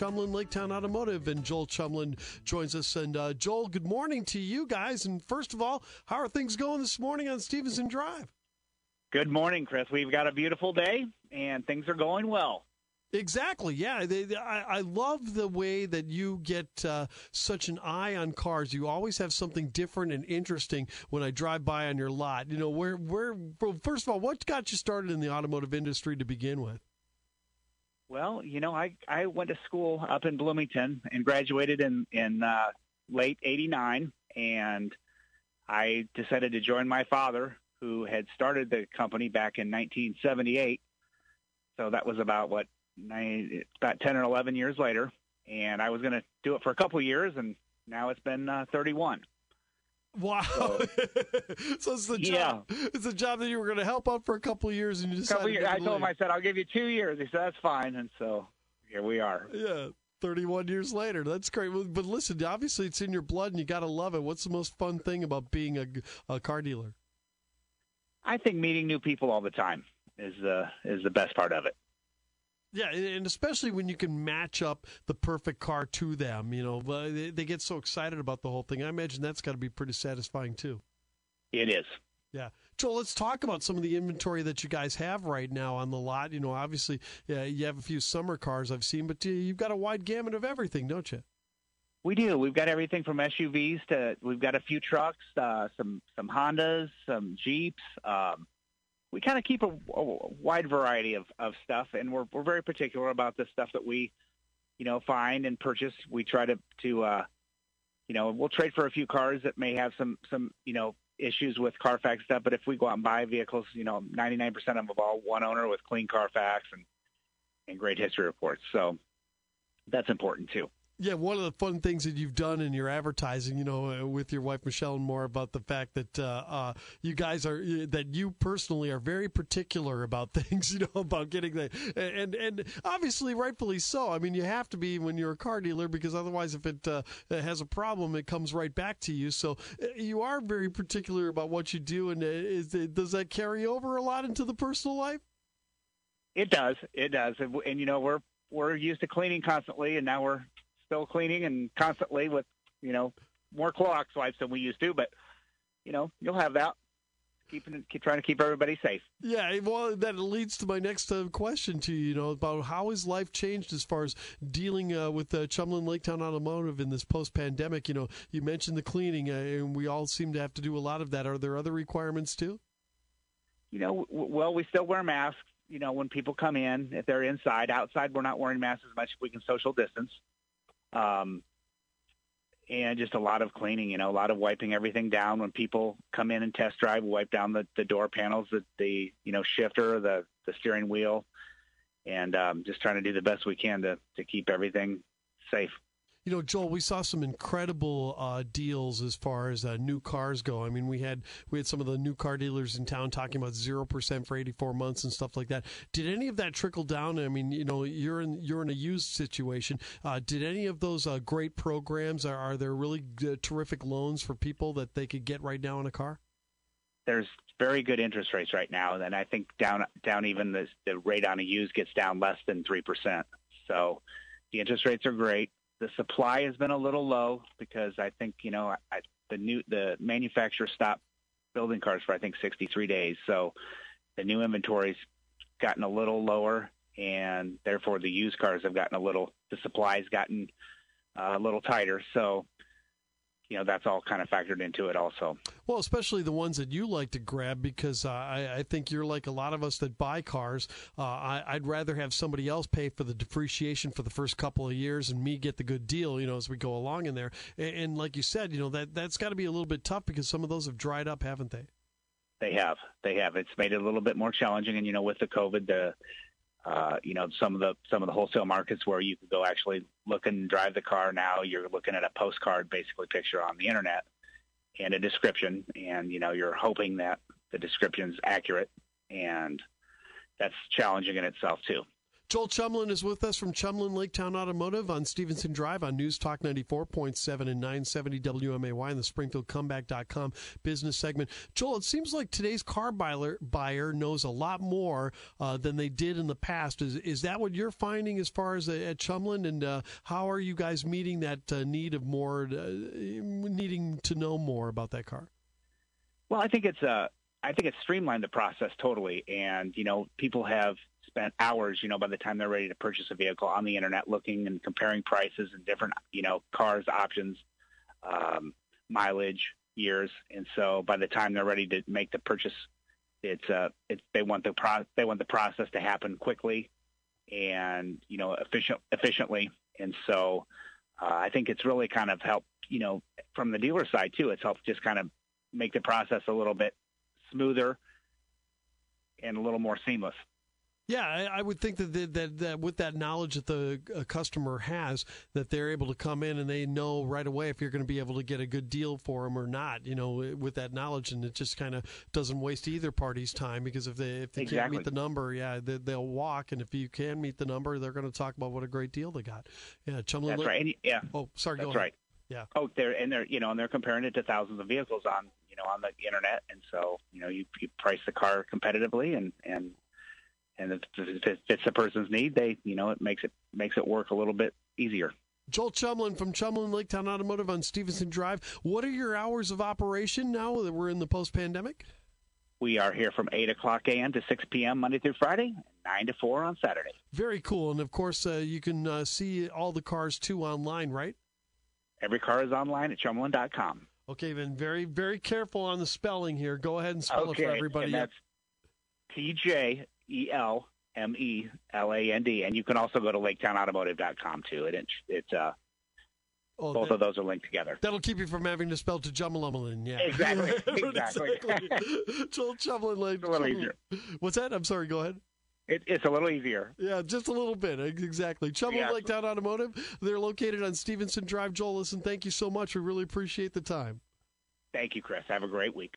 Tjelmeland Laketown Automotive, and Joel Tjelmeland joins us. And uh, Joel, good morning to you guys. And first of all, how are things going this morning on Stevenson Drive? Good morning, Chris. We've got a beautiful day, and things are going well. Exactly. Yeah, they, they, I, I, love the way that you get uh, such an eye on cars. You always have something different and interesting when I drive by on your lot. You know, where, where. well, First of all, what got you started in the automotive industry to begin with? Well, you know, I I went to school up in Bloomington and graduated in in uh, late '89, and I decided to join my father, who had started the company back in 1978. So that was about what nine, about 10 or 11 years later, and I was going to do it for a couple of years, and now it's been uh, 31. Wow! So, so, it's the job. Yeah. It's a job that you were going to help out for a couple of years, and you decided. Years, I told him, I said, "I'll give you two years." He said, "That's fine," and so here we are. Yeah, 31 years later. That's great. But listen, obviously it's in your blood, and you got to love it. What's the most fun thing about being a, a car dealer? I think meeting new people all the time is the is the best part of it. Yeah, and especially when you can match up the perfect car to them, you know, they get so excited about the whole thing. I imagine that's got to be pretty satisfying too. It is. Yeah. Joel, let's talk about some of the inventory that you guys have right now on the lot. You know, obviously, yeah, you have a few summer cars I've seen, but you've got a wide gamut of everything, don't you? We do. We've got everything from SUVs to we've got a few trucks, uh, some some Hondas, some Jeeps, um, we kind of keep a, a, wide variety of, of stuff, and we're we're very particular about the stuff that we, you know, find and purchase. We try to to, uh, you know, we'll trade for a few cars that may have some some you know issues with Carfax stuff, but if we go out and buy vehicles, you know, 99% of them are all one owner with clean Carfax and and great history reports. So that's important too. Yeah, one of the fun things that you've done in your advertising, you know, uh, with your wife Michelle, and more about the fact that uh, uh, you guys are that you personally are very particular about things, you know, about getting the and and obviously rightfully so. I mean, you have to be when you're a car dealer because otherwise, if it uh, has a problem, it comes right back to you. So uh, you are very particular about what you do, and uh, is, does that carry over a lot into the personal life? It does. It does, and, and you know, we're we're used to cleaning constantly, and now we're still cleaning and constantly with, you know, more Clorox wipes than we used to. But, you know, you'll have that. Keeping, keep trying to keep everybody safe. Yeah, well, that leads to my next uh, question to you. You know about how has life changed as far as dealing uh, with uh, Tjelmeland Laketown Automotive in this post-pandemic. You know, you mentioned the cleaning, uh, and we all seem to have to do a lot of that. Are there other requirements too? You know, w- well, we still wear masks. You know, when people come in, if they're inside, outside, we're not wearing masks as much. We can social distance. Um, and just a lot of cleaning, you know, a lot of wiping everything down when people come in and test drive, wipe down the, the door panels, the, the, you know, shifter, the, the steering wheel, and um, just trying to do the best we can to, to keep everything safe. You know, Joel, we saw some incredible uh, deals as far as uh, new cars go. I mean, we had we had some of the new car dealers in town talking about zero percent for eighty four months and stuff like that. Did any of that trickle down? I mean, you know, you're in you're in a used situation. Uh, did any of those uh, great programs? Are, are there really terrific loans for people that they could get right now in a car? There's very good interest rates right now, and I think down down even the, the rate on a used gets down less than three percent. So the interest rates are great the supply has been a little low because I think you know I, the new the manufacturer stopped building cars for I think 63 days, so the new inventory's gotten a little lower, and therefore the used cars have gotten a little the supply's gotten uh, a little tighter. So you know that's all kind of factored into it also. Well, especially the ones that you like to grab because uh, I, I, think you're like a lot of us that buy cars. Uh, I, would rather have somebody else pay for the depreciation for the first couple of years and me get the good deal, you know, as we go along in there. And, and like you said, you know that that's got to be a little bit tough because some of those have dried up, haven't they? They have. They have. It's made it a little bit more challenging, and you know, with the COVID, the uh, you know, some of the some of the wholesale markets where you could go actually look and drive the car. Now you're looking at a postcard, basically picture on the internet, and a description, and you know, you're hoping that the description's accurate, and that's challenging in itself too. Joel Tjelmeland is with us from Tjelmeland Laketown Automotive on Stevenson Drive on News Talk 94.7 and 970 WMAY in the Springfield SpringfieldComeback.com business segment. Joel, it seems like today's car buyer, buyer knows a lot more uh, than they did in the past. Is is that what you're finding as far as uh, at Tjelmeland? And uh, how are you guys meeting that uh, need of more, uh, needing to know more about that car? Well, I think it's uh, I think it's streamlined the process totally, and you know, people have spent hours, you know, by the time they're ready to purchase a vehicle on the internet, looking and comparing prices and different, you know, cars options, um, mileage, years, and so by the time they're ready to make the purchase, it's uh, it's they want the pro- they want the process to happen quickly, and you know, efficient efficiently, and so uh, I think it's really kind of helped, you know, from the dealer side too. It's helped just kind of make the process a little bit smoother and a little more seamless. Yeah, I, would think that, that that with that knowledge that the uh, customer has, that they're able to come in and they know right away if you're going to be able to get a good deal for them or not. You know, with that knowledge, and it just kind of doesn't waste either party's time because if they if they exactly. can't meet the number, yeah, they, will walk, and if you can meet the number, they're going to talk about what a great deal they got. Yeah, Chumley. That's right. And, yeah. Oh, sorry. That's right. Yeah. Oh, they're and they're you know and they're comparing it to thousands of vehicles on you know on the internet, and so you know you, you price the car competitively, and and and if it fits the person's need, they you know it makes it makes it work a little bit easier. Joel Tjelmeland from Tjelmeland Laketown Automotive on Stevenson Drive. What are your hours of operation now that we're in the post pandemic? We are here from 8 o'clock a.m. to 6 p.m. Monday through Friday, 9 to 4 on Saturday. Very cool. And of course, uh, you can uh, see all the cars too online, right? Every car is online at tjelmeland.com. Okay, then very, very careful on the spelling here. Go ahead and spell okay, it for everybody. And that's T J E L M E L A N D, and you can also go to LaketownAutomotive.com too. It, it's uh, oh, both that, of those are linked together. That'll keep you from having to spell to Jummalumlin. Yeah, exactly, exactly. exactly. Joel Tjelmeland, like, a little easier. What's that? I'm sorry. Go ahead. It, it's a little easier. Yeah, just a little bit. Exactly. Tjelmeland yeah. Laketown Automotive. They're located on Stevenson Drive. Joel, listen, thank you so much. We really appreciate the time. Thank you, Chris. Have a great week.